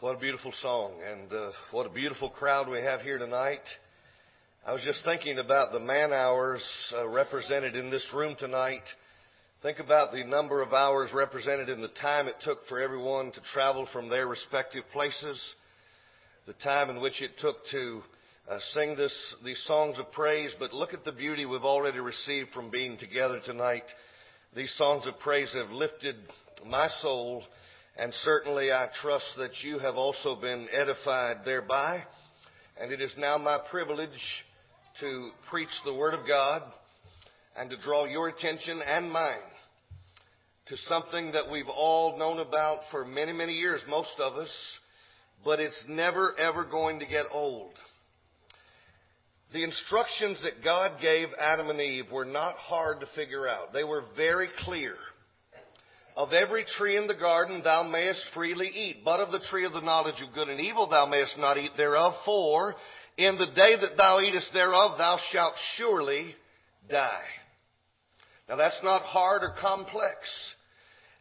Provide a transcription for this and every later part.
what a beautiful song, and uh, what a beautiful crowd we have here tonight. I was just thinking about the man hours uh, represented in this room tonight. Think about the number of hours represented in the time it took for everyone to travel from their respective places, the time in which it took to uh, sing this, these songs of praise. But look at the beauty we've already received from being together tonight. These songs of praise have lifted my soul and certainly I trust that you have also been edified thereby. And it is now my privilege to preach the Word of God and to draw your attention and mine to something that we've all known about for many, many years, most of us, but it's never ever going to get old. The instructions that God gave Adam and Eve were not hard to figure out. They were very clear. Of every tree in the garden thou mayest freely eat, but of the tree of the knowledge of good and evil thou mayest not eat thereof, for in the day that thou eatest thereof thou shalt surely die. Now that's not hard or complex.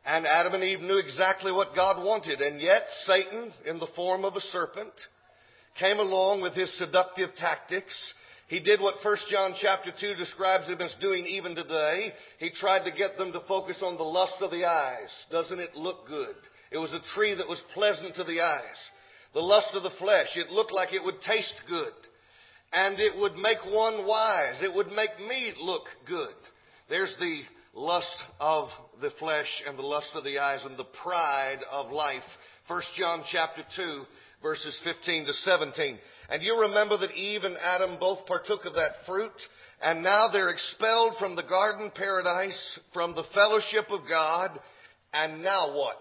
And Adam and Eve knew exactly what God wanted, and yet Satan, in the form of a serpent, came along with his seductive tactics he did what 1 John chapter 2 describes him as doing even today. He tried to get them to focus on the lust of the eyes. Doesn't it look good? It was a tree that was pleasant to the eyes. The lust of the flesh. It looked like it would taste good. And it would make one wise. It would make me look good. There's the lust of the flesh and the lust of the eyes and the pride of life. 1 John chapter 2 verses 15 to 17. And you remember that Eve and Adam both partook of that fruit, and now they're expelled from the garden paradise, from the fellowship of God, and now what?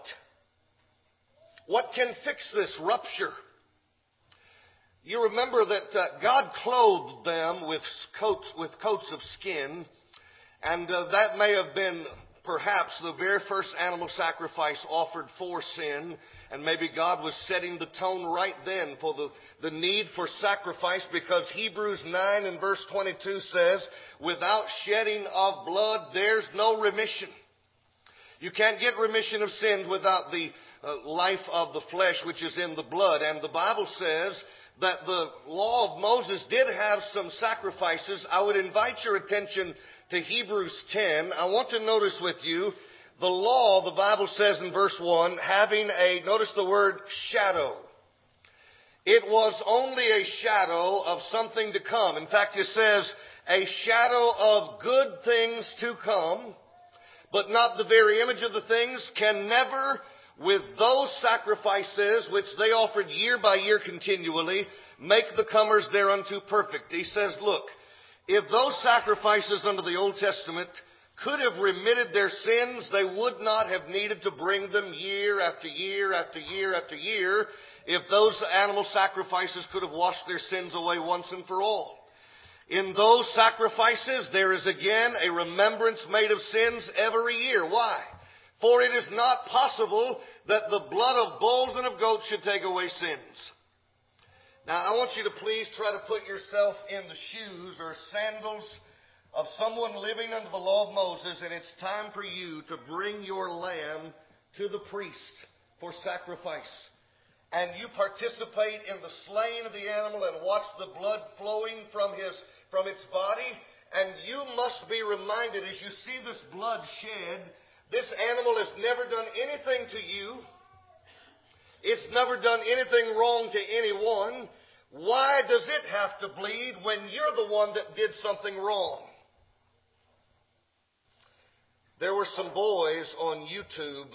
What can fix this rupture? You remember that uh, God clothed them with coats, with coats of skin, and uh, that may have been perhaps the very first animal sacrifice offered for sin, and maybe God was setting the tone right then for the, the need for sacrifice because Hebrews 9 and verse 22 says, without shedding of blood, there's no remission. You can't get remission of sins without the uh, life of the flesh which is in the blood. And the Bible says that the law of Moses did have some sacrifices. I would invite your attention to Hebrews 10, I want to notice with you the law, the Bible says in verse 1, having a, notice the word shadow. It was only a shadow of something to come. In fact, it says a shadow of good things to come, but not the very image of the things, can never, with those sacrifices which they offered year by year continually, make the comers thereunto perfect. He says, look, if those sacrifices under the Old Testament could have remitted their sins, they would not have needed to bring them year after year after year after year if those animal sacrifices could have washed their sins away once and for all. In those sacrifices, there is again a remembrance made of sins every year. Why? For it is not possible that the blood of bulls and of goats should take away sins. Now, I want you to please try to put yourself in the shoes or sandals of someone living under the law of Moses, and it's time for you to bring your lamb to the priest for sacrifice. And you participate in the slaying of the animal and watch the blood flowing from his from its body. And you must be reminded as you see this blood shed, this animal has never done anything to you. It's never done anything wrong to anyone. Why does it have to bleed when you're the one that did something wrong? There were some boys on YouTube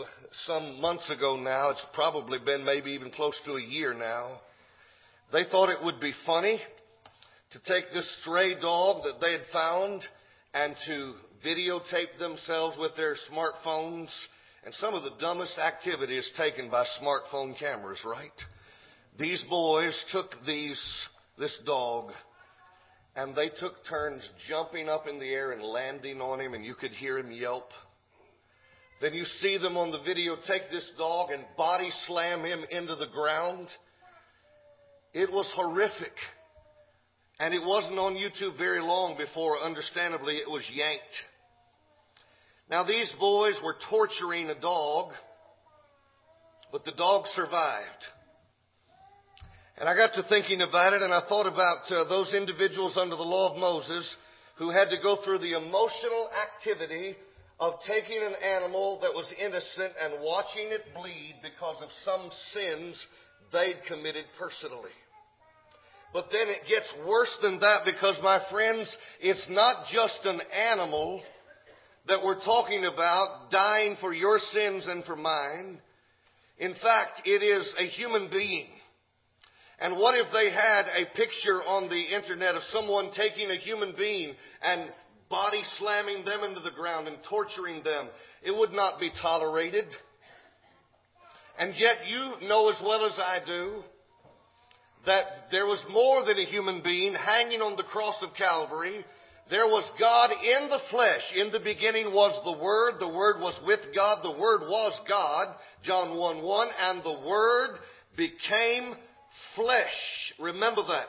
some months ago now. It's probably been maybe even close to a year now. They thought it would be funny to take this stray dog that they had found and to videotape themselves with their smartphones. And some of the dumbest activity is taken by smartphone cameras, right? These boys took these, this dog and they took turns jumping up in the air and landing on him and you could hear him yelp. Then you see them on the video take this dog and body slam him into the ground. It was horrific. And it wasn't on YouTube very long before, understandably, it was yanked. Now, these boys were torturing a dog, but the dog survived. And I got to thinking about it, and I thought about uh, those individuals under the law of Moses who had to go through the emotional activity of taking an animal that was innocent and watching it bleed because of some sins they'd committed personally. But then it gets worse than that because, my friends, it's not just an animal that we're talking about dying for your sins and for mine. In fact, it is a human being. And what if they had a picture on the internet of someone taking a human being and body slamming them into the ground and torturing them? It would not be tolerated. And yet you know as well as I do that there was more than a human being hanging on the cross of Calvary. There was God in the flesh. In the beginning was the Word. The Word was with God. The Word was God. John 1 1. And the Word became flesh. Remember that.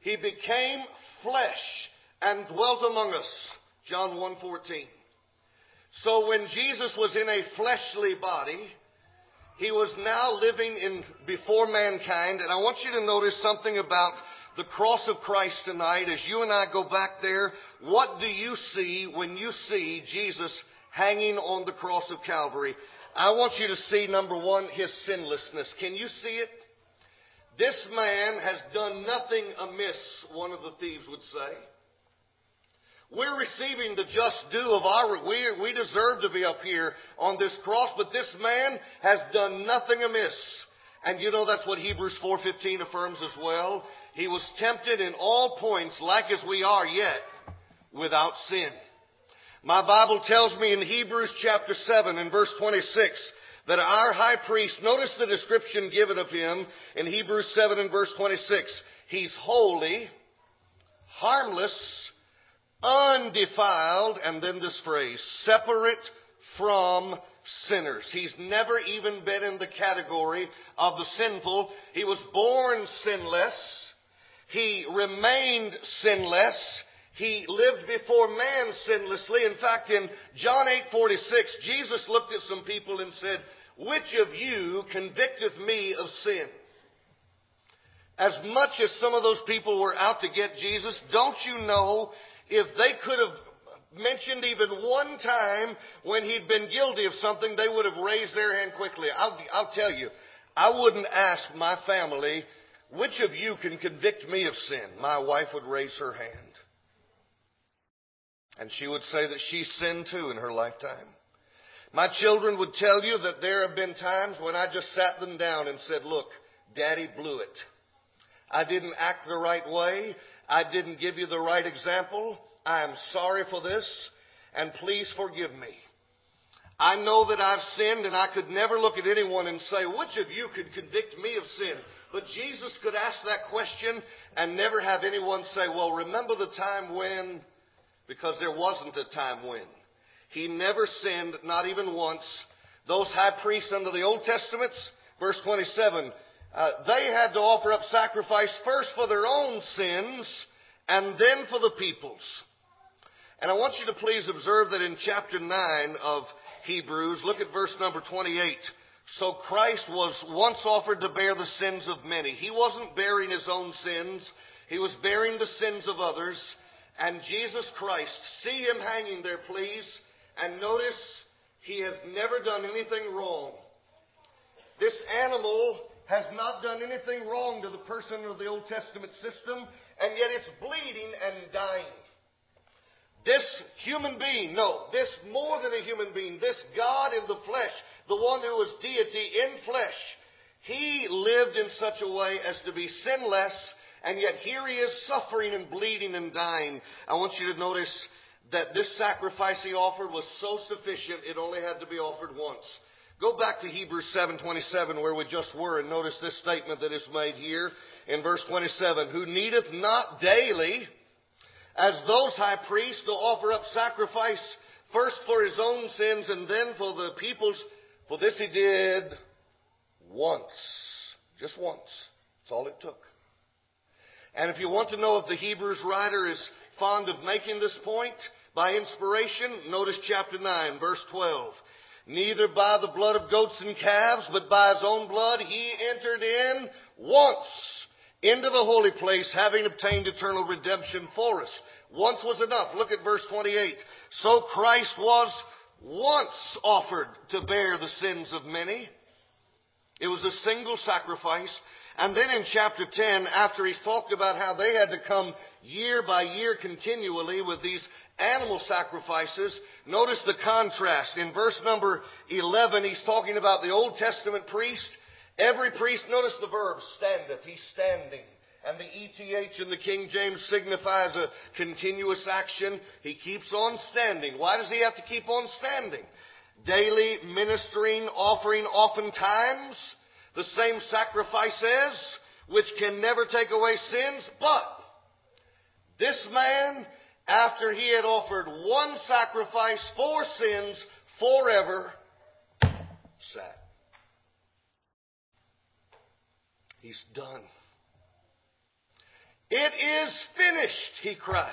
He became flesh and dwelt among us. John 1 14. So when Jesus was in a fleshly body, he was now living in before mankind, and I want you to notice something about the cross of Christ tonight as you and I go back there. What do you see when you see Jesus hanging on the cross of Calvary? I want you to see, number one, his sinlessness. Can you see it? This man has done nothing amiss, one of the thieves would say. We're receiving the just due of our, we, we deserve to be up here on this cross, but this man has done nothing amiss. And you know that's what Hebrews 4.15 affirms as well. He was tempted in all points like as we are yet without sin. My Bible tells me in Hebrews chapter 7 and verse 26 that our high priest, notice the description given of him in Hebrews 7 and verse 26. He's holy, harmless, undefiled, and then this phrase, separate from sinners. He's never even been in the category of the sinful. He was born sinless. He remained sinless. He lived before man sinlessly. In fact, in John 8:46, Jesus looked at some people and said, "Which of you convicteth me of sin?" As much as some of those people were out to get Jesus, don't you know if they could have mentioned even one time when he'd been guilty of something, they would have raised their hand quickly. I'll, I'll tell you, I wouldn't ask my family, which of you can convict me of sin? My wife would raise her hand. And she would say that she sinned too in her lifetime. My children would tell you that there have been times when I just sat them down and said, look, daddy blew it. I didn't act the right way. I didn't give you the right example. I am sorry for this, and please forgive me. I know that I've sinned, and I could never look at anyone and say, which of you could convict me of sin? But Jesus could ask that question and never have anyone say, well, remember the time when, because there wasn't a time when. He never sinned, not even once. Those high priests under the Old Testament, verse 27, uh, they had to offer up sacrifice first for their own sins and then for the people's. And I want you to please observe that in chapter 9 of Hebrews, look at verse number 28. So Christ was once offered to bear the sins of many. He wasn't bearing his own sins. He was bearing the sins of others. And Jesus Christ, see him hanging there, please. And notice, he has never done anything wrong. This animal has not done anything wrong to the person of the Old Testament system, and yet it's bleeding and dying. This human being, no, this more than a human being, this God in the flesh, the one who was deity in flesh, he lived in such a way as to be sinless, and yet here he is suffering and bleeding and dying. I want you to notice that this sacrifice he offered was so sufficient, it only had to be offered once. Go back to Hebrews 7:27 where we just were and notice this statement that is made here in verse 27, who needeth not daily as those high priests to offer up sacrifice first for his own sins and then for the people's for this he did once. Just once. That's all it took. And if you want to know if the Hebrews writer is fond of making this point by inspiration, notice chapter 9, verse 12. Neither by the blood of goats and calves, but by his own blood he entered in once into the holy place, having obtained eternal redemption for us. Once was enough. Look at verse 28. So Christ was once offered to bear the sins of many. It was a single sacrifice. And then in chapter 10, after he's talked about how they had to come year by year continually with these animal sacrifices, notice the contrast. In verse number 11, he's talking about the Old Testament priest. Every priest, notice the verb, standeth. He's standing. And the ETH in the King James signifies a continuous action. He keeps on standing. Why does he have to keep on standing? Daily ministering, offering oftentimes the same sacrifice sacrifices, which can never take away sins, but this man, after he had offered one sacrifice for sins forever, sat. He's done. It is finished, he cried.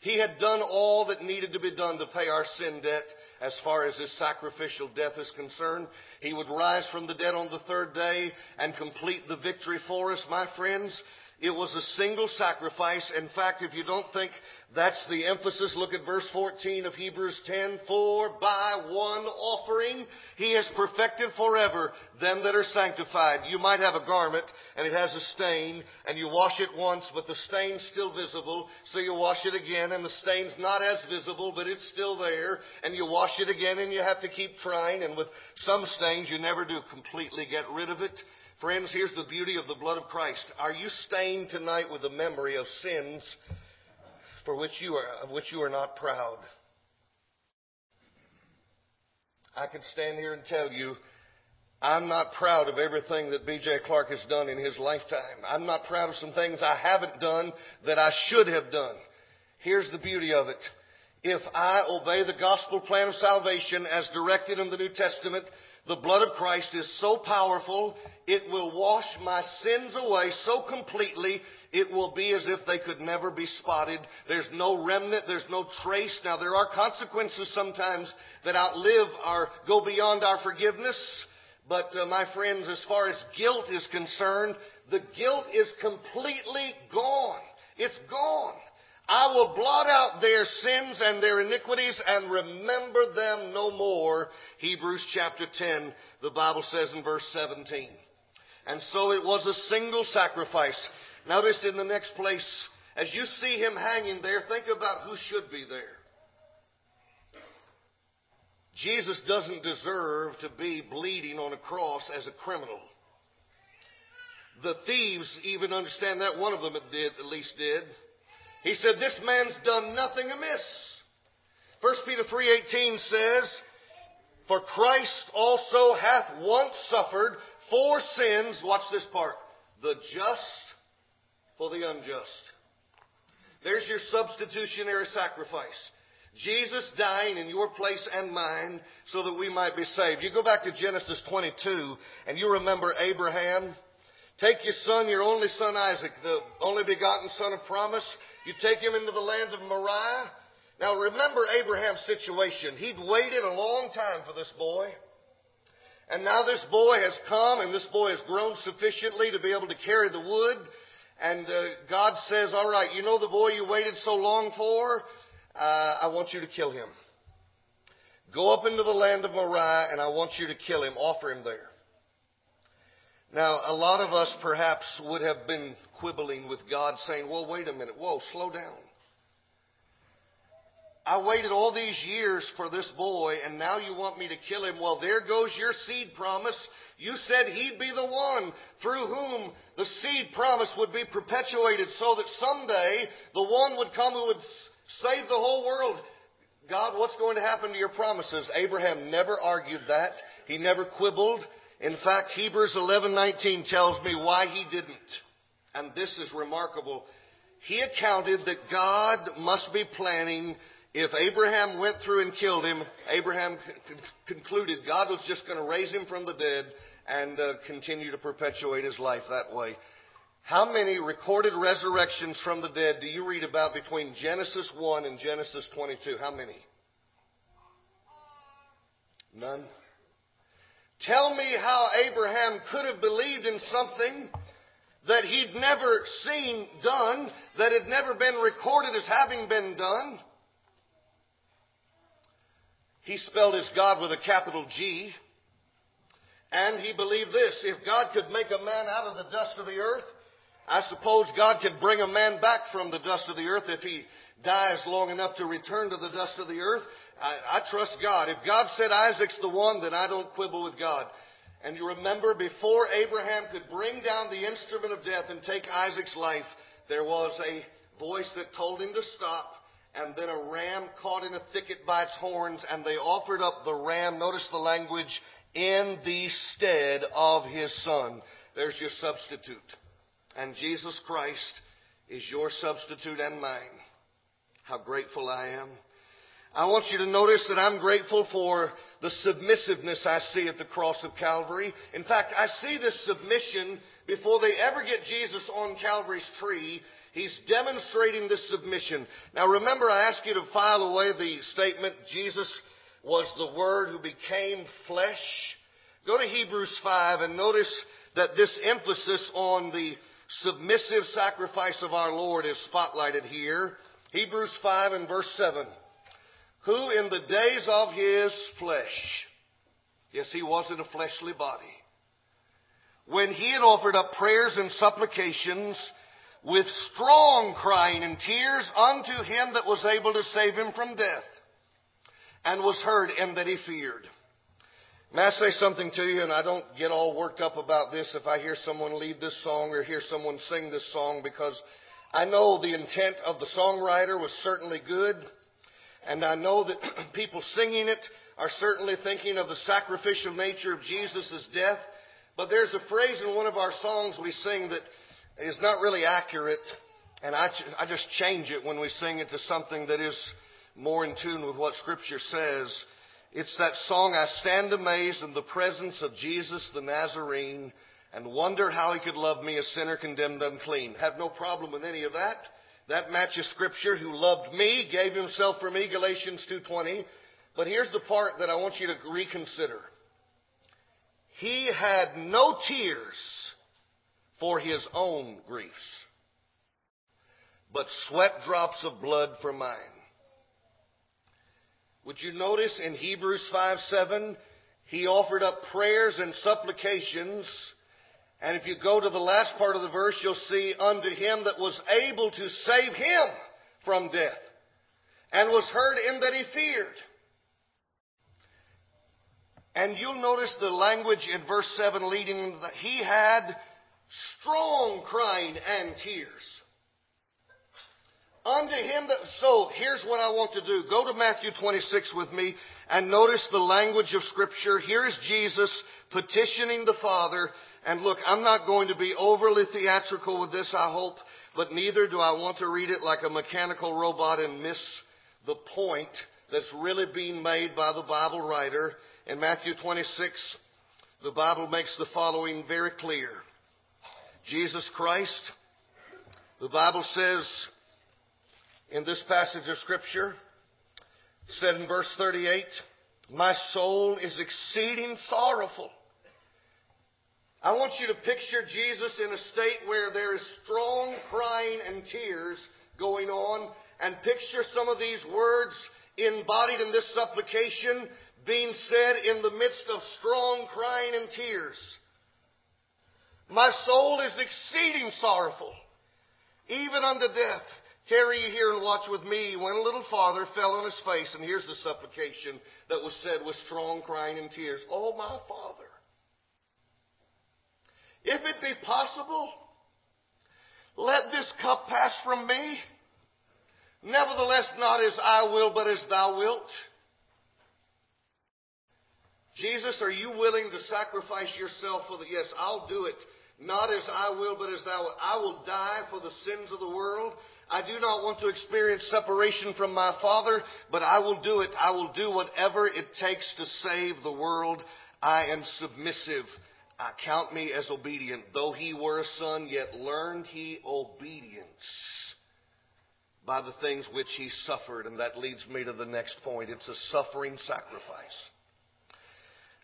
He had done all that needed to be done to pay our sin debt as far as his sacrificial death is concerned. He would rise from the dead on the third day and complete the victory for us, my friends. It was a single sacrifice. In fact, if you don't think that's the emphasis, look at verse 14 of Hebrews 10. For by one offering he has perfected forever them that are sanctified. You might have a garment and it has a stain and you wash it once, but the stain's still visible. So you wash it again and the stain's not as visible, but it's still there. And you wash it again and you have to keep trying. And with some stains, you never do completely get rid of it. Friends, here's the beauty of the blood of Christ. Are you stained tonight with the memory of sins for which you are, of which you are not proud? I could stand here and tell you, I'm not proud of everything that B.J. Clarke has done in his lifetime. I'm not proud of some things I haven't done that I should have done. Here's the beauty of it. If I obey the gospel plan of salvation as directed in the New Testament, the blood of Christ is so powerful, it will wash my sins away so completely, it will be as if they could never be spotted. There's no remnant, there's no trace. Now there are consequences sometimes that outlive our, go beyond our forgiveness. But uh, my friends, as far as guilt is concerned, the guilt is completely gone. It's gone. I will blot out their sins and their iniquities and remember them no more. Hebrews chapter 10, the Bible says in verse 17. And so it was a single sacrifice. Notice in the next place, as you see him hanging there, think about who should be there. Jesus doesn't deserve to be bleeding on a cross as a criminal. The thieves even understand that. One of them did, at least did. He said, This man's done nothing amiss. 1 Peter 3.18 says, For Christ also hath once suffered for sins, watch this part, the just for the unjust. There's your substitutionary sacrifice. Jesus dying in your place and mine so that we might be saved. You go back to Genesis 22 and you remember Abraham. Take your son, your only son Isaac, the only begotten son of promise. You take him into the land of Moriah. Now remember Abraham's situation. He'd waited a long time for this boy. And now this boy has come and this boy has grown sufficiently to be able to carry the wood. And uh, God says, all right, you know the boy you waited so long for? Uh, I want you to kill him. Go up into the land of Moriah and I want you to kill him. Offer him there. Now, a lot of us perhaps would have been quibbling with God saying, well, wait a minute. Whoa, slow down. I waited all these years for this boy and now you want me to kill him. Well, there goes your seed promise. You said he'd be the one through whom the seed promise would be perpetuated so that someday the one would come who would save the whole world. God, what's going to happen to your promises? Abraham never argued that. He never quibbled. In fact, Hebrews 11:19 tells me why he didn't. And this is remarkable. He accounted that God must be planning if Abraham went through and killed him, Abraham concluded God was just going to raise him from the dead and uh, continue to perpetuate his life that way. How many recorded resurrections from the dead do you read about between Genesis 1 and Genesis 22? How many? None. Tell me how Abraham could have believed in something that he'd never seen done, that had never been recorded as having been done. He spelled his God with a capital G. And he believed this if God could make a man out of the dust of the earth, I suppose God could bring a man back from the dust of the earth if he dies long enough to return to the dust of the earth. I, I trust God. If God said Isaac's the one, then I don't quibble with God. And you remember, before Abraham could bring down the instrument of death and take Isaac's life, there was a voice that told him to stop, and then a ram caught in a thicket by its horns, and they offered up the ram, notice the language, in the stead of his son. There's your substitute. And Jesus Christ is your substitute and mine. How grateful I am. I want you to notice that I'm grateful for the submissiveness I see at the cross of Calvary. In fact, I see this submission before they ever get Jesus on Calvary's tree. He's demonstrating this submission. Now remember, I asked you to file away the statement, Jesus was the Word who became flesh. Go to Hebrews 5 and notice that this emphasis on the submissive sacrifice of our Lord is spotlighted here. Hebrews 5 and verse 7 who in the days of his flesh, yes, he was in a fleshly body, when he had offered up prayers and supplications with strong crying and tears unto him that was able to save him from death, and was heard and that he feared. May I say something to you, and I don't get all worked up about this if I hear someone lead this song or hear someone sing this song because I know the intent of the songwriter was certainly good. And I know that people singing it are certainly thinking of the sacrificial nature of Jesus' death. But there's a phrase in one of our songs we sing that is not really accurate. And I, I just change it when we sing it to something that is more in tune with what Scripture says. It's that song, I stand amazed in the presence of Jesus the Nazarene and wonder how he could love me, a sinner condemned unclean. Have no problem with any of that. That matches scripture. Who loved me, gave himself for me, Galatians 2.20. But here's the part that I want you to reconsider. He had no tears for his own griefs, but sweat drops of blood for mine. Would you notice in Hebrews 5 7, he offered up prayers and supplications and if you go to the last part of the verse, you'll see unto him that was able to save him from death and was heard in that he feared. And you'll notice the language in verse 7 leading that he had strong crying and tears. Unto him that, so here's what I want to do. Go to Matthew 26 with me and notice the language of scripture. Here is Jesus petitioning the Father. And look, I'm not going to be overly theatrical with this, I hope, but neither do I want to read it like a mechanical robot and miss the point that's really being made by the Bible writer. In Matthew 26, the Bible makes the following very clear. Jesus Christ, the Bible says, in this passage of Scripture, said in verse 38, My soul is exceeding sorrowful. I want you to picture Jesus in a state where there is strong crying and tears going on, and picture some of these words embodied in this supplication being said in the midst of strong crying and tears. My soul is exceeding sorrowful, even unto death. Tarry here and watch with me. He went a little farther, fell on his face, and here's the supplication that was said with strong crying and tears. Oh, my Father, if it be possible, let this cup pass from me. Nevertheless, not as I will, but as thou wilt. Jesus, are you willing to sacrifice yourself for the, yes, I'll do it. Not as I will, but as thou wilt. I will die for the sins of the world. I do not want to experience separation from my Father, but I will do it. I will do whatever it takes to save the world. I am submissive. I count me as obedient. Though he were a son, yet learned he obedience by the things which he suffered. And that leads me to the next point. It's a suffering sacrifice.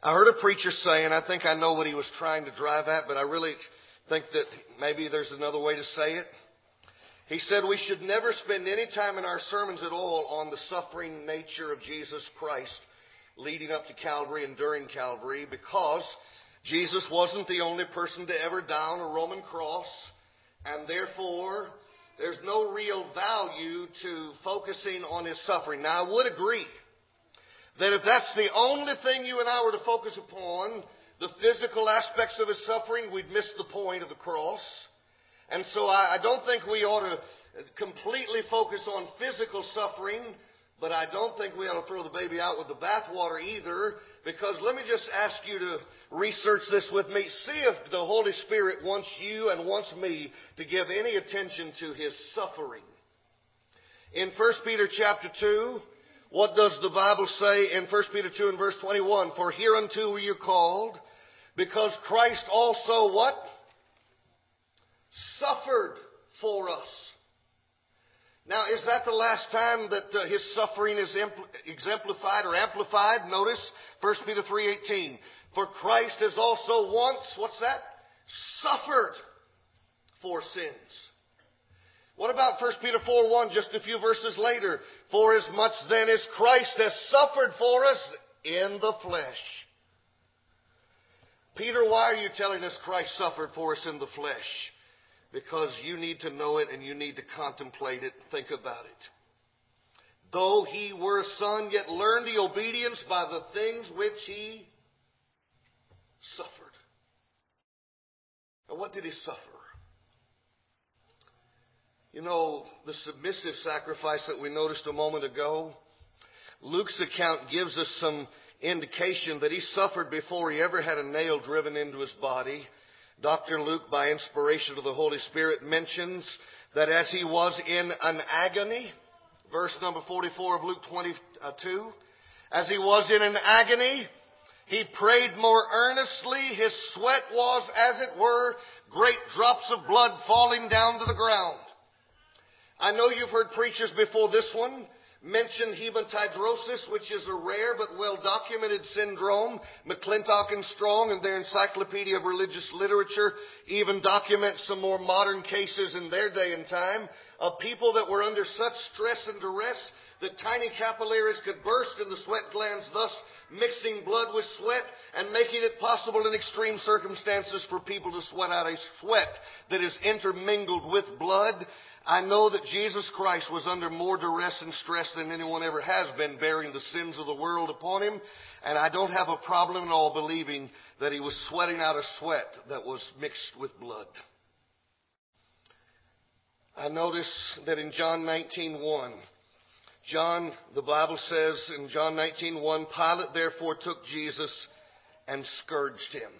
I heard a preacher say, and I think I know what he was trying to drive at, but I really think that maybe there's another way to say it. He said we should never spend any time in our sermons at all on the suffering nature of Jesus Christ leading up to Calvary and during Calvary because Jesus wasn't the only person to ever on a Roman cross, and therefore there's no real value to focusing on his suffering. Now, I would agree that if that's the only thing you and I were to focus upon, the physical aspects of his suffering, we'd miss the point of the cross. And so I, I don't think we ought to completely focus on physical suffering, but I don't think we ought to throw the baby out with the bathwater either, because let me just ask you to research this with me. See if the Holy Spirit wants you and wants me to give any attention to his suffering. In 1 Peter chapter 2, what does the Bible say in 1 Peter 2 and verse 21? For hereunto were you called, because Christ also what? Suffered for us now, is that the last time that uh, his suffering is exemplified or amplified? Notice 1 Peter 3.18. For Christ has also once, what's that? Suffered for sins. What about 1 Peter 4.1, just a few verses later? For as much then as Christ has suffered for us in the flesh. Peter, why are you telling us Christ suffered for us in the flesh? Because you need to know it and you need to contemplate it, think about it. Though he were a son, yet learned the obedience by the things which he suffered. And what did he suffer? You know, the submissive sacrifice that we noticed a moment ago, Luke's account gives us some indication that he suffered before he ever had a nail driven into his body. Dr. Luke, by inspiration of the Holy Spirit, mentions that as he was in an agony, verse number 44 of Luke 22, as he was in an agony, he prayed more earnestly. His sweat was, as it were, great drops of blood falling down to the ground. I know you've heard preachers before this one mentioned hematidrosis, which is a rare but well documented syndrome. McClintock and Strong in their Encyclopedia of Religious Literature even document some more modern cases in their day and time of people that were under such stress and duress that tiny capillaries could burst in the sweat glands, thus mixing blood with sweat and making it possible in extreme circumstances for people to sweat out a sweat that is intermingled with blood. I know that Jesus Christ was under more duress and stress than anyone ever has been, bearing the sins of the world upon him. And I don't have a problem at all believing that he was sweating out a sweat that was mixed with blood. I notice that in John 19:1, John, the Bible says in John 19:1, Pilate therefore took Jesus and scourged him.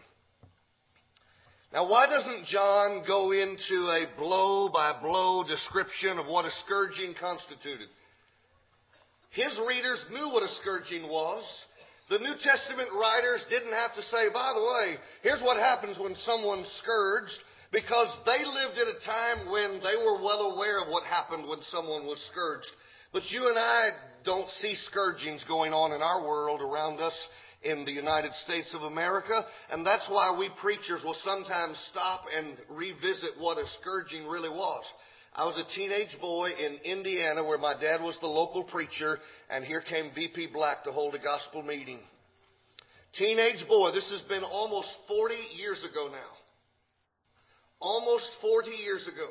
Now, why doesn't John go into a blow by blow description of what a scourging constituted? His readers knew what a scourging was. The New Testament writers didn't have to say, by the way, here's what happens when someone's scourged, because they lived at a time when they were well aware of what happened when someone was scourged. But you and I don't see scourgings going on in our world around us in the United States of America. And that's why we preachers will sometimes stop and revisit what a scourging really was. I was a teenage boy in Indiana where my dad was the local preacher, and here came VP Black to hold a gospel meeting. Teenage boy, this has been almost 40 years ago now. Almost 40 years ago.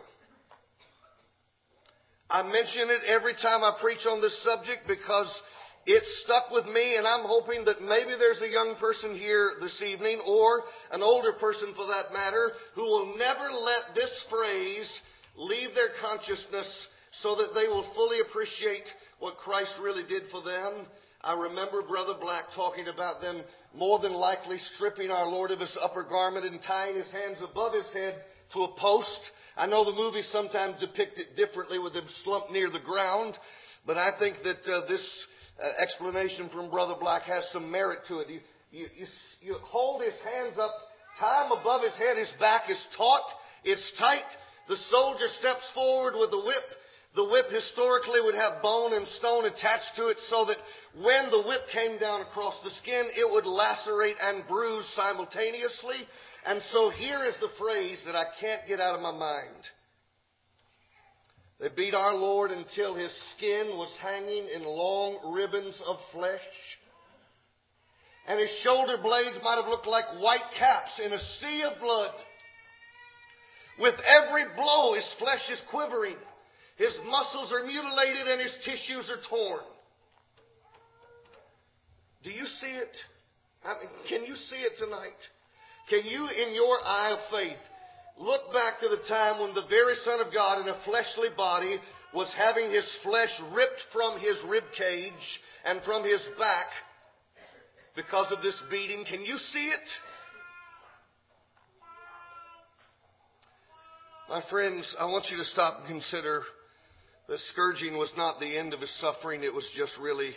I mention it every time I preach on this subject because it stuck with me, and I'm hoping that maybe there's a young person here this evening, or an older person for that matter, who will never let this phrase leave their consciousness so that they will fully appreciate what Christ really did for them. I remember Brother Black talking about them more than likely stripping our Lord of his upper garment and tying his hands above his head to a post. I know the movies sometimes depict it differently with him slumped near the ground, but I think that uh, this uh, explanation from Brother Black has some merit to it. You, you, you, you hold his hands up, him above his head, his back is taut, it's tight. The soldier steps forward with the whip. The whip historically would have bone and stone attached to it so that when the whip came down across the skin, it would lacerate and bruise simultaneously. And so here is the phrase that I can't get out of my mind. They beat our Lord until his skin was hanging in long ribbons of flesh. And his shoulder blades might have looked like white caps in a sea of blood. With every blow, his flesh is quivering. His muscles are mutilated and his tissues are torn. Do you see it? I mean, can you see it tonight? Can you, in your eye of faith, look back to the time when the very Son of God in a fleshly body was having his flesh ripped from his rib cage and from his back because of this beating? Can you see it? My friends, I want you to stop and consider that scourging was not the end of his suffering, it was just really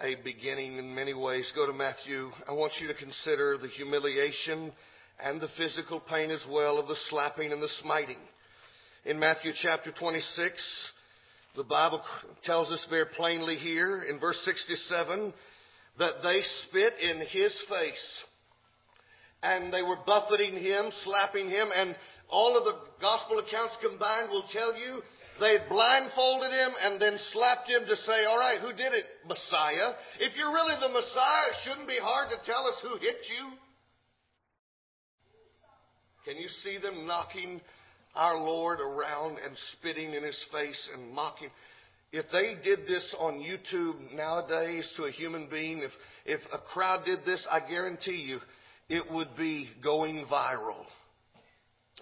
a beginning in many ways. Go to Matthew. I want you to consider the humiliation and the physical pain as well of the slapping and the smiting. In Matthew chapter 26, the Bible tells us very plainly here in verse 67 that they spit in his face and they were buffeting him, slapping him, and all of the gospel accounts combined will tell you they blindfolded him and then slapped him to say, all right, who did it? Messiah. If you're really the Messiah, it shouldn't be hard to tell us who hit you. Can you see them knocking our Lord around and spitting in his face and mocking? If they did this on YouTube nowadays to a human being, if, if a crowd did this, I guarantee you it would be going viral,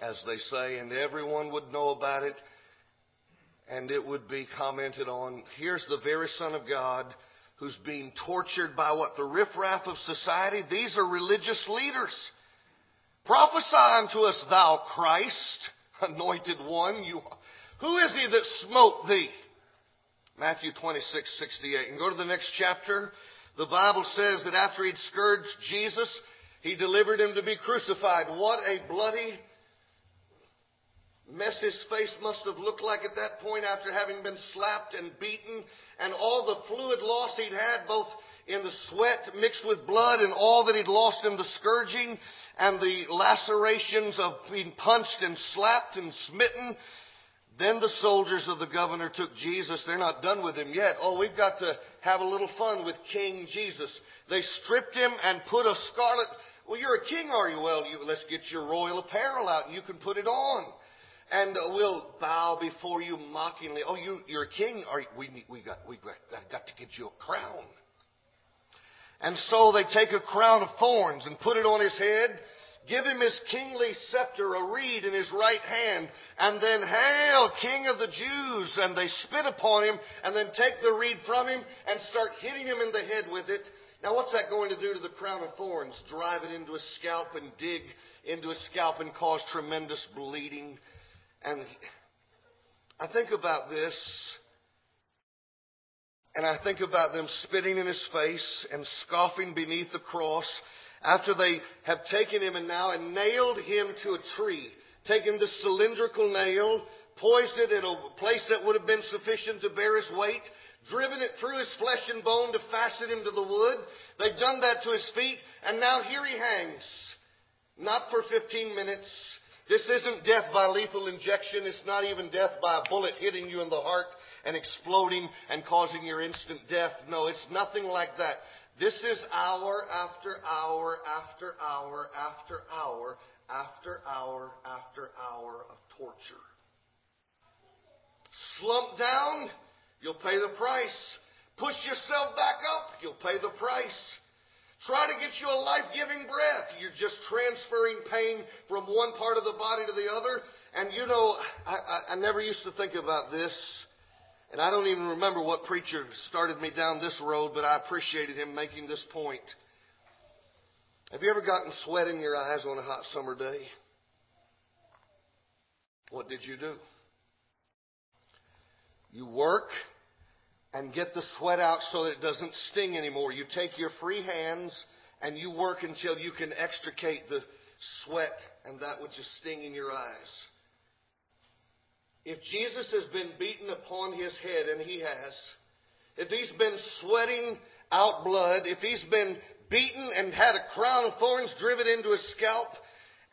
as they say, and everyone would know about it and it would be commented on. Here's the very Son of God who's being tortured by what? The riffraff of society? These are religious leaders. Prophesy unto us, thou Christ, anointed one. You, who is he that smote thee? Matthew 26, 68. And go to the next chapter. The Bible says that after he'd scourged Jesus, he delivered him to be crucified. What a bloody mess his face must have looked like at that point after having been slapped and beaten and all the fluid loss he'd had both in the sweat mixed with blood and all that he'd lost in the scourging and the lacerations of being punched and slapped and smitten. Then the soldiers of the governor took Jesus. They're not done with him yet. Oh, we've got to have a little fun with King Jesus. They stripped him and put a scarlet. Well, you're a king, are you? Well, you, let's get your royal apparel out and you can put it on and we'll bow before you mockingly. Oh, you, you're a king. We, we, got, we got, got to get you a crown. And so they take a crown of thorns and put it on his head, give him his kingly scepter, a reed in his right hand, and then, Hail, King of the Jews! And they spit upon him, and then take the reed from him and start hitting him in the head with it. Now, what's that going to do to the crown of thorns? Drive it into his scalp and dig into his scalp and cause tremendous bleeding. And I think about this, and I think about them spitting in his face and scoffing beneath the cross after they have taken him and now and nailed him to a tree, taken the cylindrical nail, poised it in a place that would have been sufficient to bear his weight, driven it through his flesh and bone to fasten him to the wood. They've done that to his feet, and now here he hangs. Not for 15 minutes, this isn't death by lethal injection. It's not even death by a bullet hitting you in the heart and exploding and causing your instant death. No, it's nothing like that. This is hour after hour after hour after hour after hour after hour of torture. Slump down, you'll pay the price. Push yourself back up, you'll pay the price. Try to get you a life giving breath. You're just transferring pain from one part of the body to the other. And you know, I, I, I never used to think about this. And I don't even remember what preacher started me down this road, but I appreciated him making this point. Have you ever gotten sweat in your eyes on a hot summer day? What did you do? You work and get the sweat out so that it doesn't sting anymore. You take your free hands and you work until you can extricate the sweat and that which is stinging your eyes. If Jesus has been beaten upon his head, and he has, if he's been sweating out blood, if he's been beaten and had a crown of thorns driven into his scalp,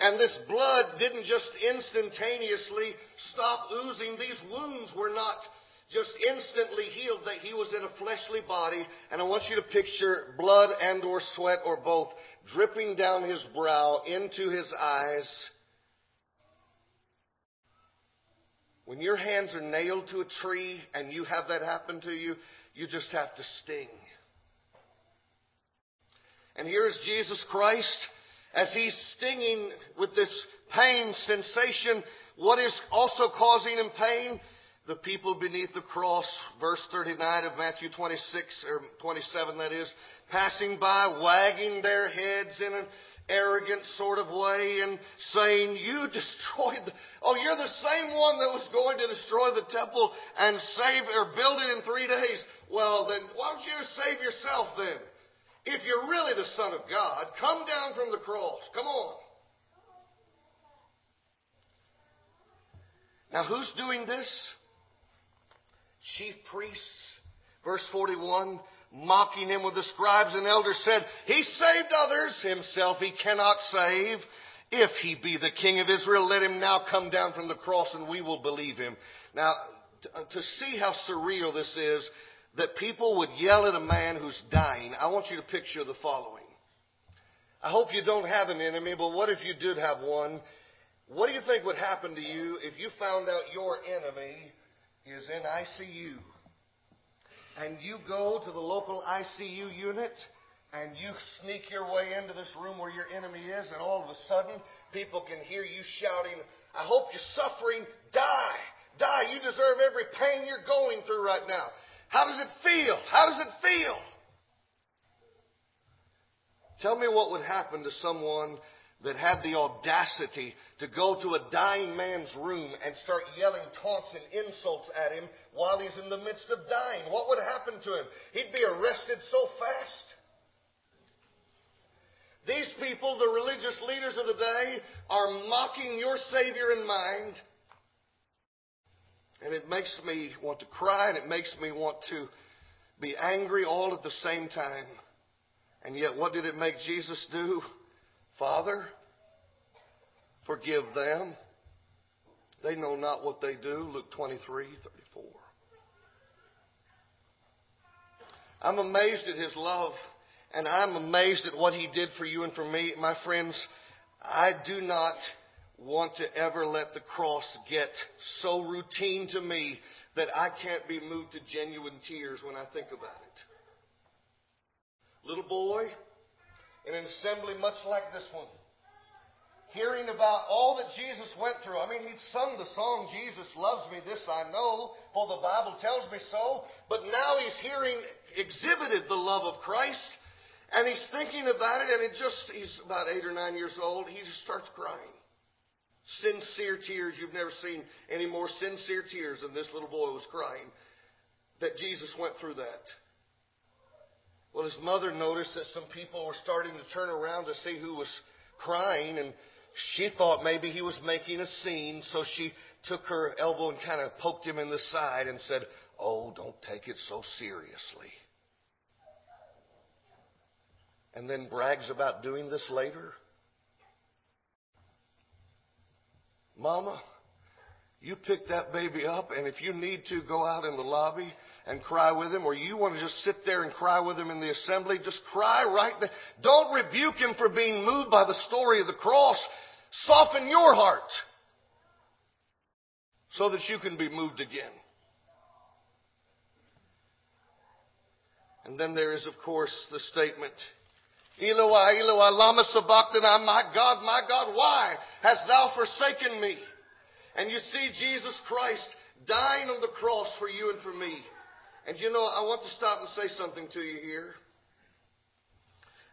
And this blood didn't just instantaneously stop oozing. These wounds were not just instantly healed that he was in a fleshly body. And I want you to picture blood and or sweat or both dripping down his brow into his eyes. When your hands are nailed to a tree and you have that happen to you, you just have to sting. And here is Jesus Christ as he's stinging with this pain sensation. What is also causing him pain? The people beneath the cross, verse 39 of Matthew 26, or 27 that is, passing by, wagging their heads in an arrogant sort of way and saying, you destroyed, the, oh, you're the same one that was going to destroy the temple and save, or build it in three days. Well, then, why don't you save yourself then? If you're really the Son of God, come down from the cross. Come on. Now, who's doing this? Chief priests. Verse 41 mocking him with the scribes and elders said, He saved others, himself he cannot save. If he be the king of Israel, let him now come down from the cross and we will believe him. Now, uh, to see how surreal this is, that people would yell at a man who's dying, I want you to picture the following. I hope you don't have an enemy, but what if you did have one? What do you think would happen to you if you found out your enemy is in ICU? And you go to the local ICU unit and you sneak your way into this room where your enemy is, and all of a sudden people can hear you shouting, I hope you're suffering. Die. Die. You deserve every pain you're going through right now. How does it feel? How does it feel? Tell me what would happen to someone that had the audacity to go to a dying man's room and start yelling taunts and insults at him while he's in the midst of dying. What would happen to him? He'd be arrested so fast. These people, the religious leaders of the day, are mocking your Savior in mind. and it makes me want to cry and it makes me want to be angry all at the same time. And yet, what did it make Jesus do? Father, forgive them. They know not what they do. Luke 23, 34. I'm amazed at his love, and I'm amazed at what he did for you and for me. My friends, I do not want to ever let the cross get so routine to me that I can't be moved to genuine tears when I think about it. Little boy in an assembly much like this one, hearing about all that Jesus went through. I mean, he'd sung the song, Jesus loves me, this I know, for the Bible tells me so. But now he's hearing exhibited the love of Christ, and he's thinking about it, and it just, he's about eight or nine years old, he just starts crying. Sincere tears. You've never seen any more sincere tears than this little boy was crying that Jesus went through that. Well, his mother noticed that some people were starting to turn around to see who was crying, and she thought maybe he was making a scene, so she took her elbow and kind of poked him in the side and said, Oh, don't take it so seriously. And then brags about doing this later. Mama, you pick that baby up, and if you need to, go out in the lobby and cry with him, or you want to just sit there and cry with him in the assembly, just cry right there. Don't rebuke him for being moved by the story of the cross. Soften your heart so that you can be moved again. And then there is, of course, the statement, Eloi, Eloi, lama sabachthani, my God, my God, why hast thou forsaken me? And you see Jesus Christ dying on the cross for you and for me. And you know, I want to stop and say something to you here.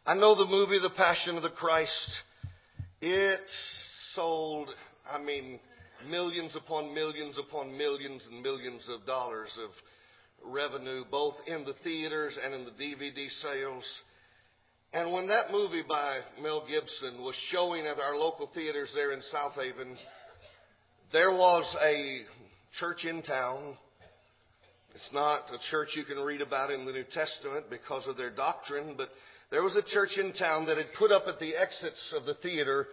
I know the movie The Passion of the Christ. It sold, I mean, millions upon millions upon millions and millions of dollars of revenue, both in the theaters and in the DVD sales. And when that movie by Mel Gibson was showing at our local theaters there in South Haven, there was a church in town. It's not a church you can read about in the New Testament because of their doctrine, but there was a church in town that had put up at the exits of the theater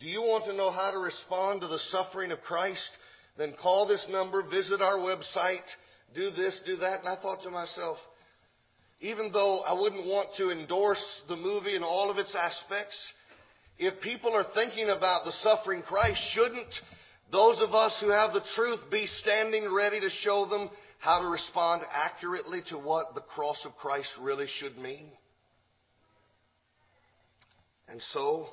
Do you want to know how to respond to the suffering of Christ? Then call this number, visit our website, do this, do that. And I thought to myself, even though I wouldn't want to endorse the movie in all of its aspects, if people are thinking about the suffering Christ, shouldn't those of us who have the truth be standing ready to show them how to respond accurately to what the cross of Christ really should mean? And so,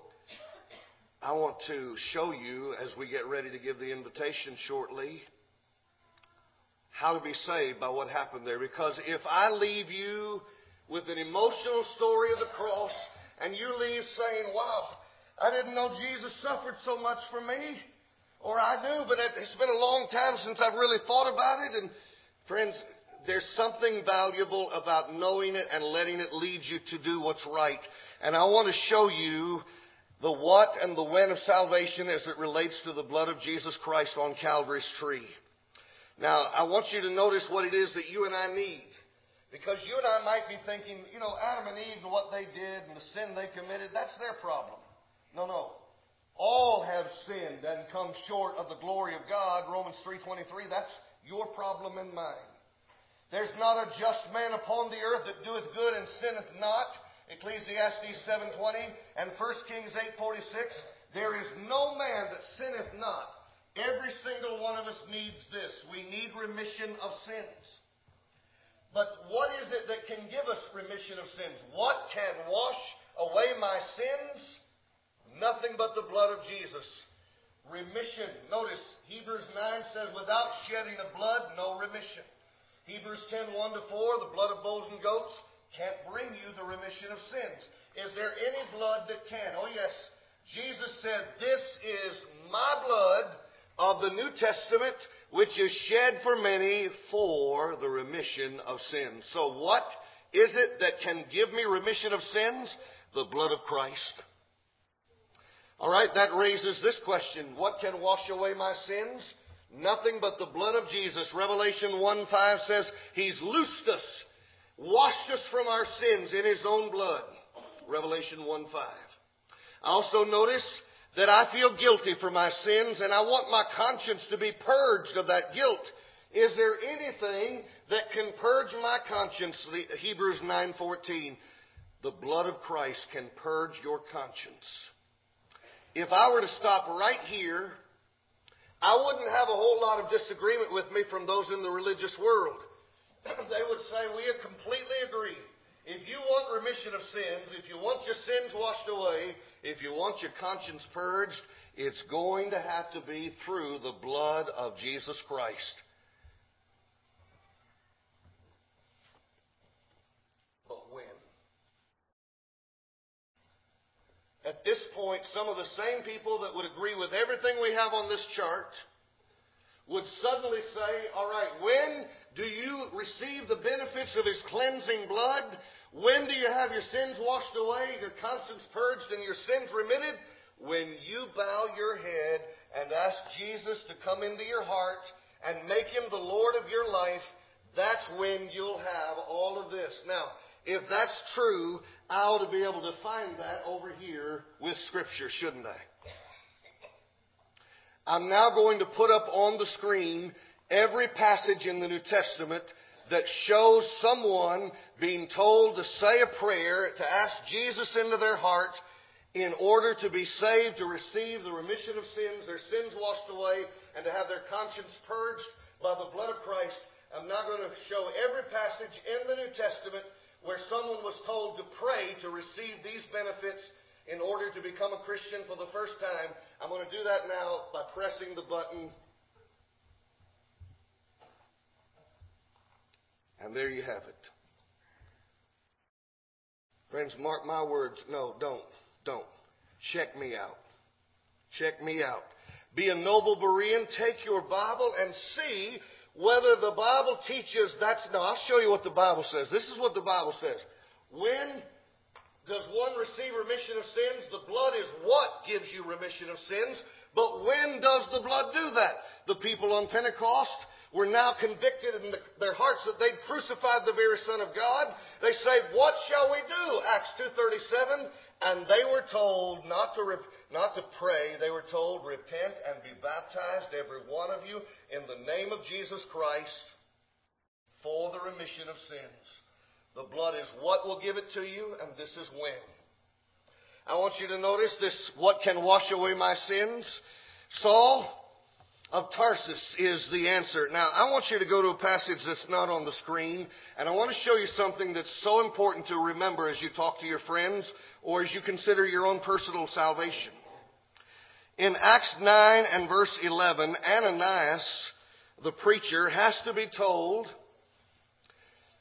I want to show you as we get ready to give the invitation shortly how to be saved by what happened there. Because if I leave you with an emotional story of the cross and you leave saying, wow, I didn't know Jesus suffered so much for me, or I knew, but it's been a long time since I've really thought about it. And friends, there's something valuable about knowing it and letting it lead you to do what's right. And I want to show you the what and the when of salvation as it relates to the blood of Jesus Christ on Calvary's tree. Now, I want you to notice what it is that you and I need. Because you and I might be thinking, you know, Adam and Eve and what they did and the sin they committed, that's their problem. No, no. All have sinned and come short of the glory of God. Romans 3.23, that's your problem and mine. There's not a just man upon the earth that doeth good and sinneth not. Ecclesiastes 7.20 and 1 Kings 8.46. There is no man that sinneth not. Every single one of us needs this. We need remission of sins. But what is it that can give us remission of sins? What can wash away my sins? Nothing but the blood of Jesus. Remission. Notice Hebrews 9 says, without shedding of blood, no remission. Hebrews 10 1 to 4, the blood of bulls and goats can't bring you the remission of sins. Is there any blood that can? Oh, yes. Jesus said, This is my blood of the New Testament, which is shed for many for the remission of sins. So what is it that can give me remission of sins? The blood of Christ. Alright, that raises this question. What can wash away my sins? Nothing but the blood of Jesus. Revelation 1 5 says, He's loosed us, washed us from our sins in His own blood. Revelation 1 5. I Also notice that I feel guilty for my sins and I want my conscience to be purged of that guilt. Is there anything that can purge my conscience? Hebrews 9:14. The blood of Christ can purge your conscience. If I were to stop right here, I wouldn't have a whole lot of disagreement with me from those in the religious world. they would say, We completely agree. If you want remission of sins, if you want your sins washed away, if you want your conscience purged, it's going to have to be through the blood of Jesus Christ. But when? At this point, some of the same people that would agree with everything we have on this chart would suddenly say, all right, when do you receive the benefits of his cleansing blood? When do you have your sins washed away, your conscience purged, and your sins remitted? When you bow your head and ask Jesus to come into your heart and make him the Lord of your life, that's when you'll have all of this. Now, if that's true, I ought to be able to find that over here with Scripture, shouldn't I? I'm now going to put up on the screen every passage in the New Testament that shows someone being told to say a prayer, to ask Jesus into their heart in order to be saved, to receive the remission of sins, their sins washed away, and to have their conscience purged by the blood of Christ. I'm now going to show every passage in the New Testament where someone was told to pray to receive these benefits in order to become a Christian for the first time. I'm going to do that now by pressing the button. And there you have it. Friends, mark my words. No, don't. Don't. Check me out. Check me out. Be a noble Berean. Take your Bible and see whether the Bible teaches that's. no, I'll show you what the Bible says. This is what the Bible says. When does one receive remission of sins? The blood is what gives you remission of sins. But when does the blood do that? The people on Pentecost were now convicted in the, their hearts that they'd crucified the very Son of God. They say, "What shall we do?" Acts two thirty seven, and they were told not to not to pray. They were told, "Repent and be baptized, every one of you, in the name of Jesus Christ, for the remission of sins." The blood is what will give it to you, and this is when. I want you to notice this what can wash away my sins? Saul of Tarsus is the answer. Now, I want you to go to a passage that's not on the screen, and I want to show you something that's so important to remember as you talk to your friends or as you consider your own personal salvation. In Acts 9 and verse 11, Ananias, the preacher, has to be told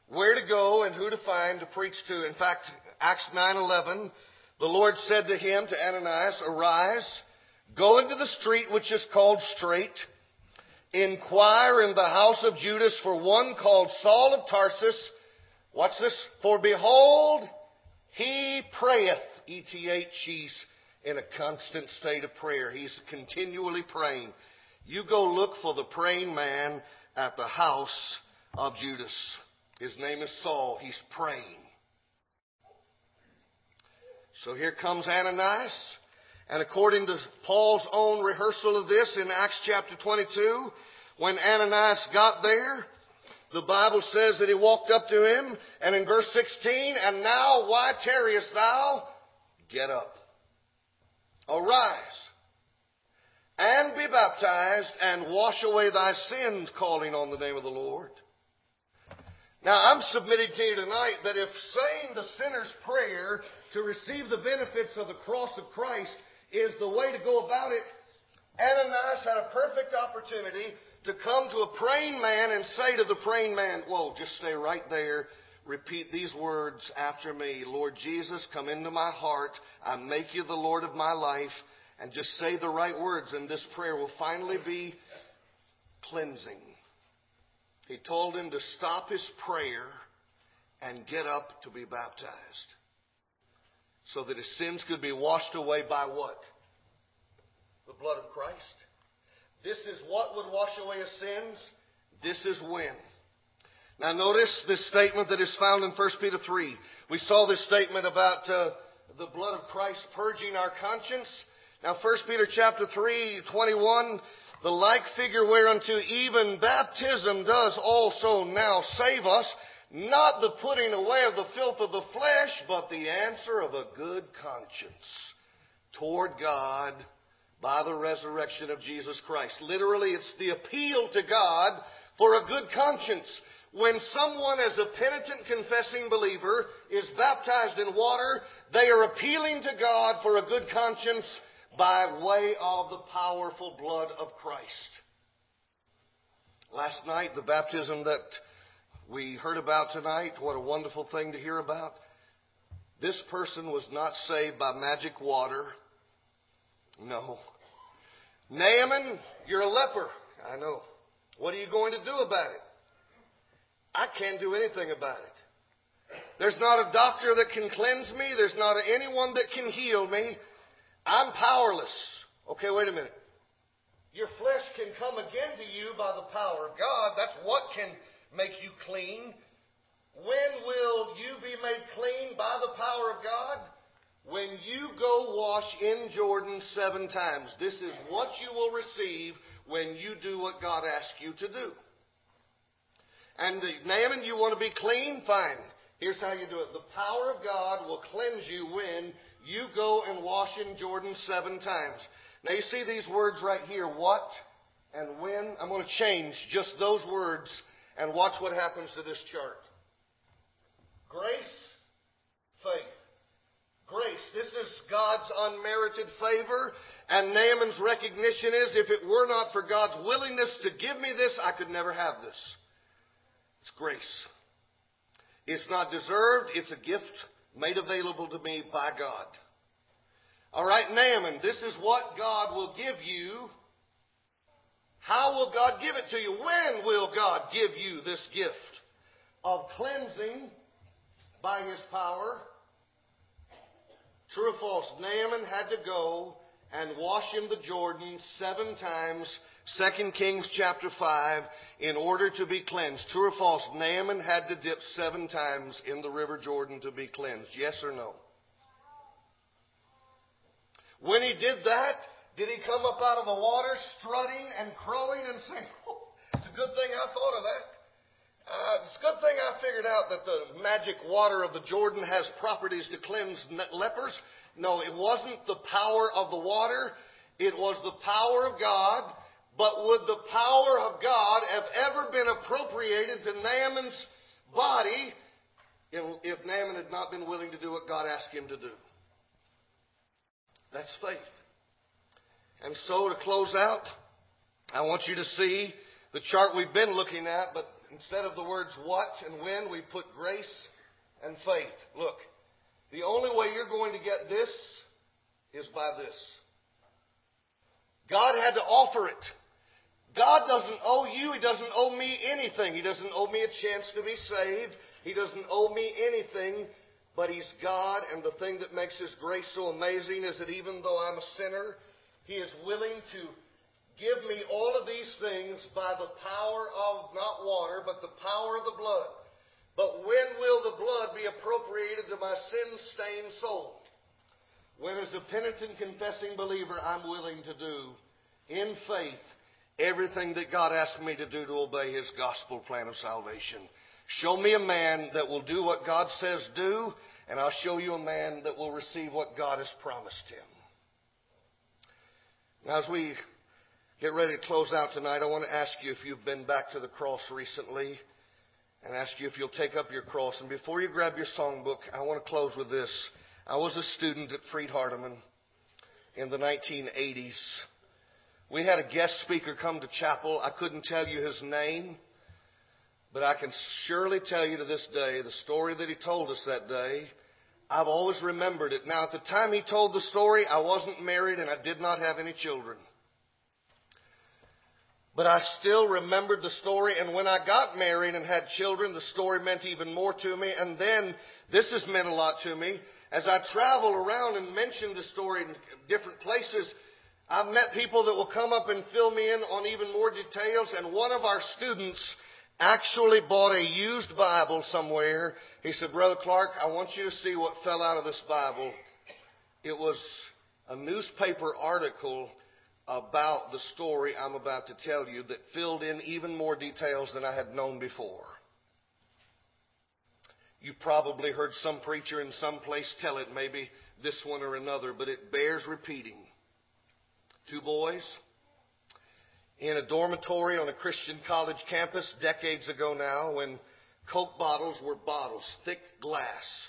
where to go and who to find to preach to. In fact, Acts 9:11, the Lord said to him, to Ananias, Arise, go into the street which is called Straight, inquire in the house of Judas for one called Saul of Tarsus. Watch this. For behold, he prayeth. E-T-H, he's in a constant state of prayer. He's continually praying. You go look for the praying man at the house of Judas. His name is Saul. He's praying. So here comes Ananias. And according to Paul's own rehearsal of this in Acts chapter 22, when Ananias got there, the Bible says that he walked up to him, and in verse 16, and now why tarriest thou? Get up. Arise and be baptized and wash away thy sins, calling on the name of the Lord. Now, I'm submitting to you tonight that if saying the sinner's prayer to receive the benefits of the cross of Christ is the way to go about it, Ananias had a perfect opportunity to come to a praying man and say to the praying man, Whoa, just stay right there. Repeat these words after me. Lord Jesus, come into my heart. I make you the Lord of my life. And just say the right words, and this prayer will finally be cleansing. He told him to stop his prayer and get up to be baptized so that his sins could be washed away by what? The blood of Christ. This is what would wash away his sins. This is when. Now notice this statement that is found in 1 Peter 3. We saw this statement about uh, the blood of Christ purging our conscience. Now 1 Peter chapter 3, 21 the like figure whereunto even baptism does also now save us, not the putting away of the filth of the flesh, but the answer of a good conscience toward God by the resurrection of Jesus Christ. Literally, it's the appeal to God for a good conscience. When someone, as a penitent confessing believer, is baptized in water, they are appealing to God for a good conscience by way of the powerful blood of Christ. Last night, the baptism that we heard about tonight, what a wonderful thing to hear about. This person was not saved by magic water. No. Naaman, you're a leper. I know. What are you going to do about it? I can't do anything about it. There's not a doctor that can cleanse me. There's not anyone that can heal me. I'm powerless. Okay, wait a minute. Your flesh can come again to you by the power of God. That's what can make you clean. When will you be made clean by the power of God? When you go wash in Jordan seven times. This is what you will receive when you do what God asks you to do. And Naaman, you want to be clean? Fine. Here's how you do it. The power of God will cleanse you when you go and wash in Jordan seven times. Now you see these words right here, what and when. I'm going to change just those words and watch what happens to this chart. Grace, faith. Grace. This is God's unmerited favor. And Naaman's recognition is if it were not for God's willingness to give me this, I could never have this. It's grace. It's not deserved, it's a gift made available to me by God. All right, Naaman, this is what God will give you. How will God give it to you? When will God give you this gift of cleansing by his power? True or false? Naaman had to go and wash in the Jordan seven times, 2 Kings chapter 5, in order to be cleansed. True or false? Naaman had to dip seven times in the river Jordan to be cleansed. Yes or no? When he did that, did he come up out of the water strutting and crowing and saying, oh, It's a good thing I thought of that? Uh, it's a good thing I figured out that the magic water of the Jordan has properties to cleanse lepers. No, it wasn't the power of the water. It was the power of God. But would the power of God have ever been appropriated to Naaman's body if Naaman had not been willing to do what God asked him to do? That's faith. And so to close out, I want you to see the chart we've been looking at, but instead of the words what and when, we put grace and faith. Look, the only way you're going to get this is by this. God had to offer it. God doesn't owe you, He doesn't owe me anything. He doesn't owe me a chance to be saved. He doesn't owe me anything, but He's God, and the thing that makes His grace so amazing is that even though I'm a sinner, He is willing to give me all of these things by the power of not water, but the power of the blood. But when will the blood be appropriated to my sin stained soul? When, as a penitent, confessing believer, I'm willing to do in faith everything that God asked me to do to obey His gospel plan of salvation. Show me a man that will do what God says do, and I'll show you a man that will receive what God has promised him. Now, as we get ready to close out tonight, I want to ask you if you've been back to the cross recently and ask you if you'll take up your cross. And before you grab your songbook, I want to close with this. I was a student at Freed Hardeman in the 1980s. We had a guest speaker come to chapel. I couldn't tell you his name, but I can surely tell you to this day the story that he told us that day. I've always remembered it. Now, at the time he told the story, I wasn't married and I did not have any children. But I still remembered the story, and when I got married and had children, the story meant even more to me. And then, this has meant a lot to me. As I travel around and mention the story in different places, I've met people that will come up and fill me in on even more details. And one of our students actually bought a used Bible somewhere. He said, Brother Clarke, I want you to see what fell out of this Bible. It was a newspaper article about the story I'm about to tell you that filled in even more details than I had known before. You've probably heard some preacher in some place tell it, maybe this one or another, but it bears repeating. Two boys in a dormitory on a Christian college campus decades ago now when Coke bottles were bottles, thick glass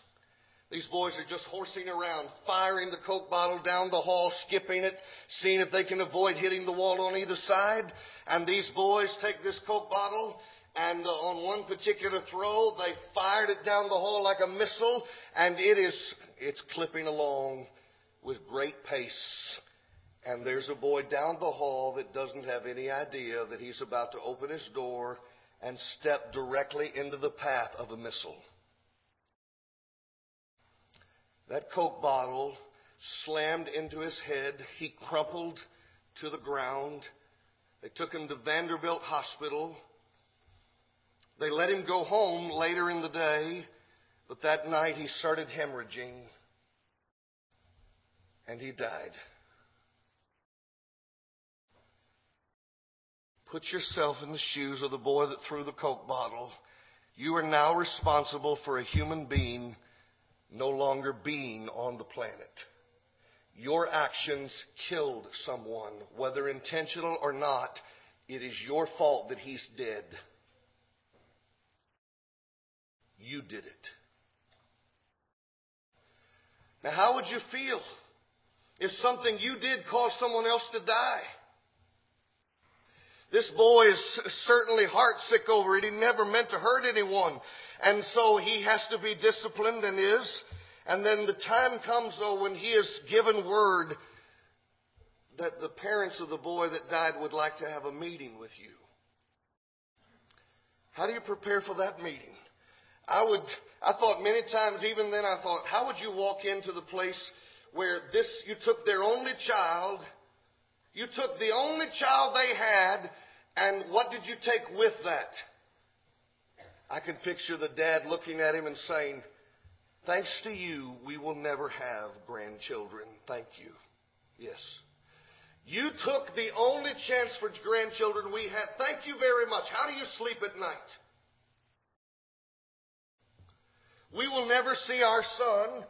these boys are just horsing around, firing the Coke bottle down the hall, skipping it, seeing if they can avoid hitting the wall on either side. And these boys take this Coke bottle and uh, on one particular throw, they fired it down the hall like a missile, and it is it's clipping along with great pace. And there's a boy down the hall that doesn't have any idea that he's about to open his door and step directly into the path of a missile. That Coke bottle slammed into his head. He crumpled to the ground. They took him to Vanderbilt Hospital. They let him go home later in the day, but that night he started hemorrhaging and he died. Put yourself in the shoes of the boy that threw the Coke bottle. You are now responsible for a human being no longer being on the planet. Your actions killed someone, whether intentional or not. It is your fault that he's dead. You did it. Now, how would you feel if something you did caused someone else to die? This boy is certainly heartsick over it. He never meant to hurt anyone. And so he has to be disciplined and is. And then the time comes, though, when he is given word that the parents of the boy that died would like to have a meeting with you. How do you prepare for that meeting? I would, I thought many times, even then, I thought, how would you walk into the place where this, you took their only child, you took the only child they had, and what did you take with that? I can picture the dad looking at him and saying, Thanks to you, we will never have grandchildren. Thank you. Yes. You took the only chance for grandchildren we had. Thank you very much. How do you sleep at night? We will never see our son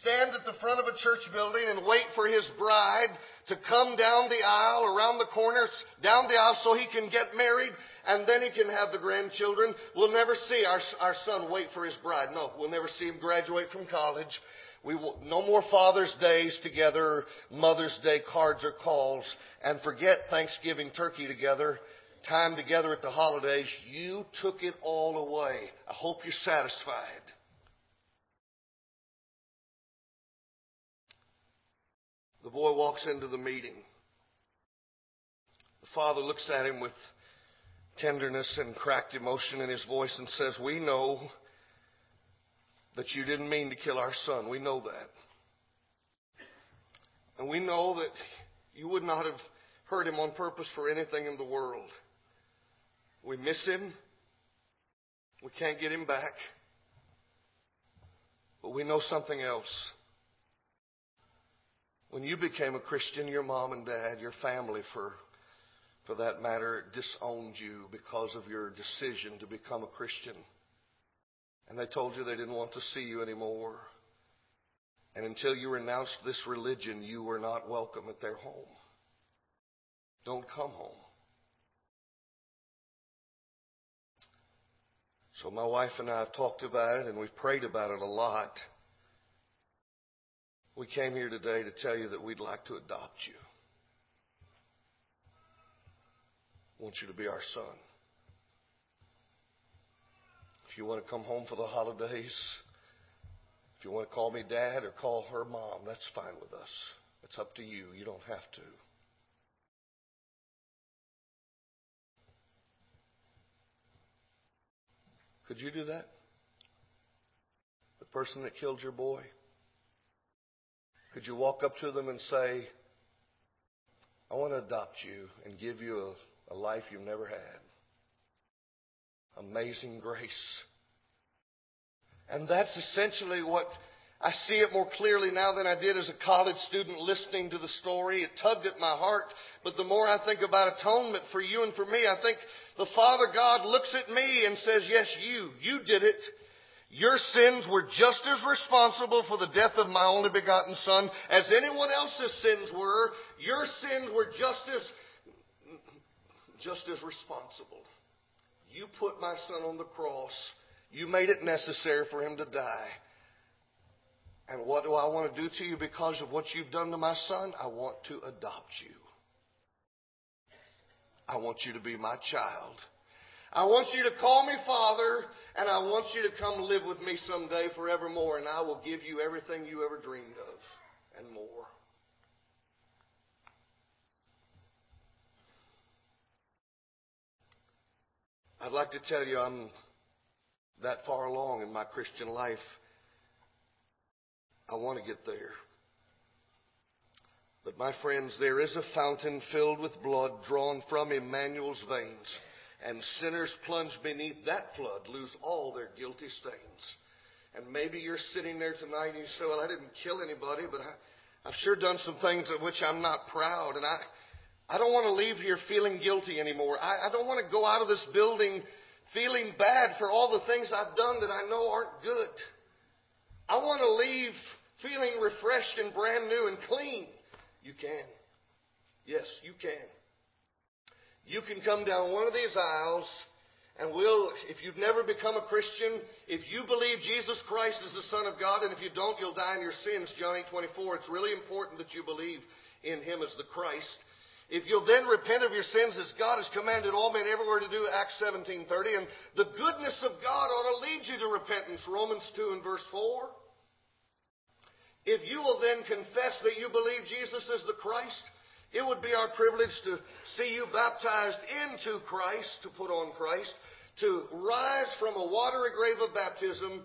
stand at the front of a church building and wait for his bride to come down the aisle, around the corners, down the aisle so he can get married and then he can have the grandchildren. We'll never see our, our son wait for his bride. No, we'll never see him graduate from college. We will, no more Father's Days together, Mother's Day cards or calls, and forget Thanksgiving turkey together, time together at the holidays. You took it all away. I hope you're satisfied. The boy walks into the meeting. The father looks at him with tenderness and cracked emotion in his voice and says, We know that you didn't mean to kill our son. We know that. And we know that you would not have hurt him on purpose for anything in the world. We miss him. We can't get him back. But we know something else. When you became a Christian, your mom and dad, your family, for, for that matter, disowned you because of your decision to become a Christian. And they told you they didn't want to see you anymore. And until you renounced this religion, you were not welcome at their home. Don't come home. So my wife and I have talked about it and we've prayed about it a lot. We came here today to tell you that we'd like to adopt you. I want you to be our son. If you want to come home for the holidays, if you want to call me dad or call her mom, that's fine with us. It's up to you. You don't have to. Could you do that? The person that killed your boy? Could you walk up to them and say, I want to adopt you and give you a, a life you've never had? Amazing grace. And that's essentially what I see it more clearly now than I did as a college student listening to the story. It tugged at my heart. But the more I think about atonement for you and for me, I think the Father God looks at me and says, Yes, you. You did it. Your sins were just as responsible for the death of my only begotten Son as anyone else's sins were. Your sins were just as, just as responsible. You put my Son on the cross. You made it necessary for him to die. And what do I want to do to you because of what you've done to my son? I want to adopt you. I want you to be my child. I want you to call me Father, and I want you to come live with me someday forevermore, and I will give you everything you ever dreamed of and more. I'd like to tell you I'm that far along in my Christian life. I want to get there. But my friends, there is a fountain filled with blood drawn from Emmanuel's veins and sinners plunge beneath that flood lose all their guilty stains. And maybe you're sitting there tonight and you say, Well, I didn't kill anybody, but I, I've sure done some things of which I'm not proud. And I, I don't want to leave here feeling guilty anymore. I, I don't want to go out of this building feeling bad for all the things I've done that I know aren't good. I want to leave feeling refreshed and brand new and clean. You can. Yes, you can. You can come down one of these aisles and we'll, if you've never become a Christian, if you believe Jesus Christ is the Son of God, and if you don't, you'll die in your sins, John 8 24, it's really important that you believe in Him as the Christ. If you'll then repent of your sins as God has commanded all men everywhere to do, Acts 17 30, and the goodness of God ought to lead you to repentance, Romans 2 and verse 4. If you will then confess that you believe Jesus is the Christ, it would be our privilege to see you baptized into Christ, to put on Christ, to rise from a watery grave of baptism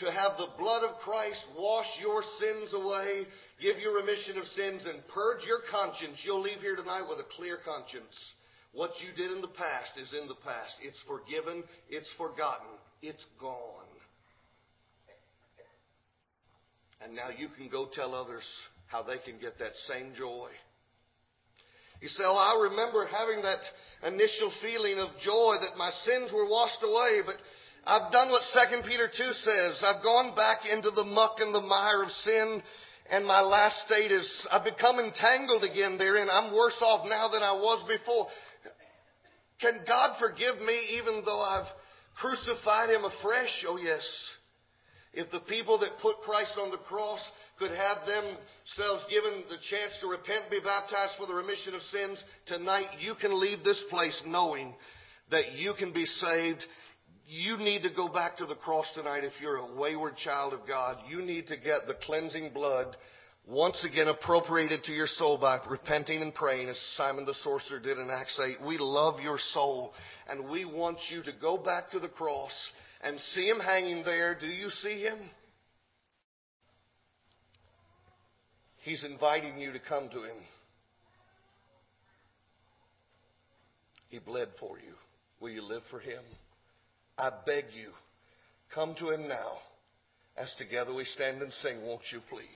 to have the blood of Christ wash your sins away, give you remission of sins, and purge your conscience, you'll leave here tonight with a clear conscience. What you did in the past is in the past. It's forgiven, it's forgotten, it's gone. And now you can go tell others how they can get that same joy. You say, Oh, I remember having that initial feeling of joy that my sins were washed away, but I've done what 2 Peter 2 says. I've gone back into the muck and the mire of sin, and my last state is I've become entangled again therein. I'm worse off now than I was before. Can God forgive me even though I've crucified him afresh? Oh, yes. If the people that put Christ on the cross could have themselves given the chance to repent and be baptized for the remission of sins, tonight you can leave this place knowing that you can be saved. You need to go back to the cross tonight if you're a wayward child of God. You need to get the cleansing blood once again appropriated to your soul by repenting and praying as Simon the sorcerer did in Acts 8. We love your soul and we want you to go back to the cross and see him hanging there. Do you see him? He's inviting you to come to him. He bled for you. Will you live for him? I beg you, come to him now as together we stand and sing, won't you please?